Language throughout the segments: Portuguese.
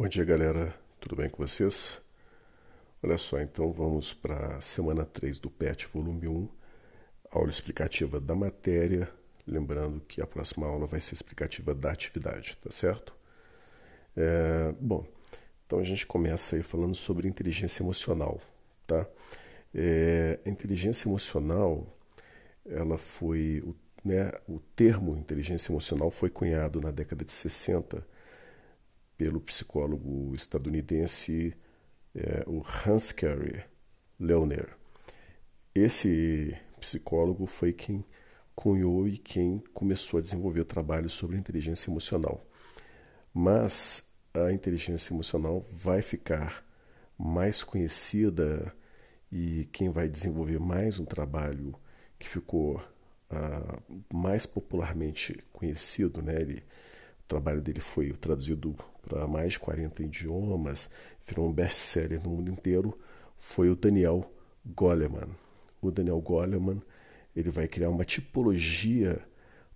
Bom dia, galera. Tudo bem com vocês? Olha só, então vamos para a semana 3 do PET, volume 1, aula explicativa da matéria. Lembrando que a próxima aula vai ser explicativa da atividade, tá certo? É, bom, então a gente começa aí falando sobre inteligência emocional, tá? É, a inteligência emocional, ela foi, né, o termo inteligência emocional foi cunhado na década de 60 pelo psicólogo estadunidense é, o Hans Carey Leoner. Esse psicólogo foi quem cunhou e quem começou a desenvolver o trabalho sobre inteligência emocional. Mas a inteligência emocional vai ficar mais conhecida e quem vai desenvolver mais um trabalho que ficou uh, mais popularmente conhecido, né? Ele, o trabalho dele foi traduzido para mais de 40 idiomas, virou um best-seller no mundo inteiro, foi o Daniel Goleman. O Daniel Goleman ele vai criar uma tipologia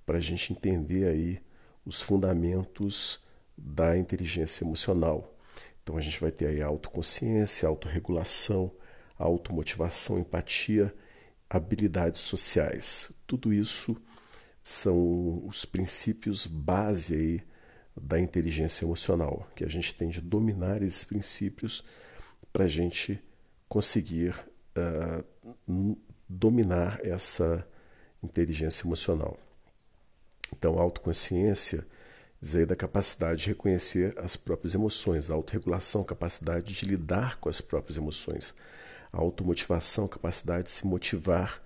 para a gente entender aí os fundamentos da inteligência emocional. Então a gente vai ter aí autoconsciência, autorregulação, automotivação, empatia, habilidades sociais. Tudo isso são os princípios base aí da inteligência emocional, que a gente tem de dominar esses princípios para a gente conseguir uh, dominar essa inteligência emocional. Então, a autoconsciência diz aí da capacidade de reconhecer as próprias emoções, a autorregulação, capacidade de lidar com as próprias emoções, a automotivação, capacidade de se motivar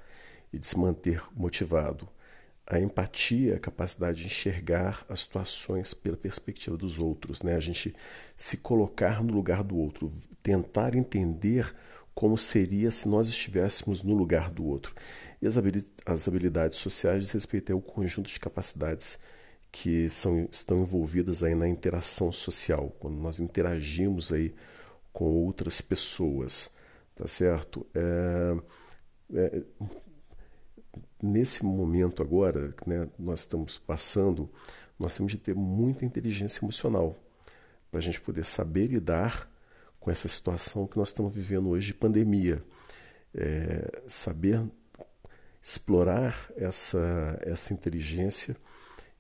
e de se manter motivado, a empatia, a capacidade de enxergar as situações pela perspectiva dos outros, né? A gente se colocar no lugar do outro, tentar entender como seria se nós estivéssemos no lugar do outro. E as habilidades sociais diz respeito ao conjunto de capacidades que são, estão envolvidas aí na interação social, quando nós interagimos aí com outras pessoas, tá certo? É, é, nesse momento agora, né, nós estamos passando, nós temos de ter muita inteligência emocional para a gente poder saber lidar com essa situação que nós estamos vivendo hoje de pandemia. É, saber explorar essa, essa inteligência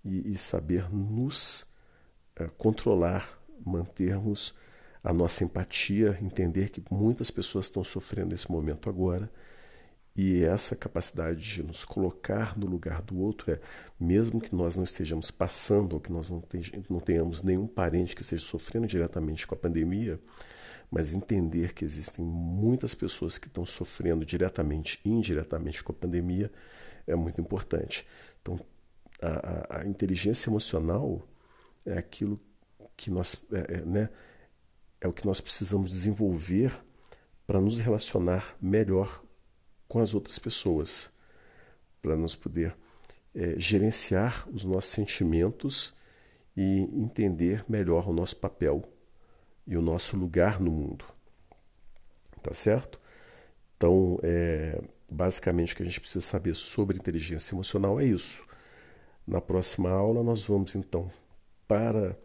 e, e saber nos é, controlar, mantermos a nossa empatia, entender que muitas pessoas estão sofrendo nesse momento agora e essa capacidade de nos colocar no lugar do outro é, mesmo que nós não estejamos passando, ou que nós não, tenhamos nenhum parente que esteja sofrendo diretamente com a pandemia, mas entender que existem muitas pessoas que estão sofrendo diretamente e indiretamente com a pandemia é muito importante. Então, a, a, a inteligência emocional é aquilo que nós, é, é, né, é o que nós precisamos desenvolver para nos relacionar melhor com as outras pessoas, para nós poder é, gerenciar os nossos sentimentos e entender melhor o nosso papel e o nosso lugar no mundo. Tá certo? Então, é, basicamente, o que a gente precisa saber sobre inteligência emocional é isso. Na próxima aula, nós vamos então para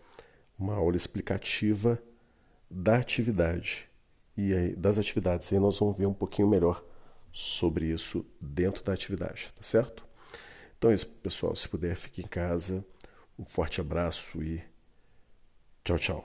uma aula explicativa da atividade. E aí, das atividades, aí nós vamos ver um pouquinho melhor sobre isso dentro da atividade, tá certo? Então é isso, pessoal. Se puder, fique em casa. Um forte abraço e tchau, tchau.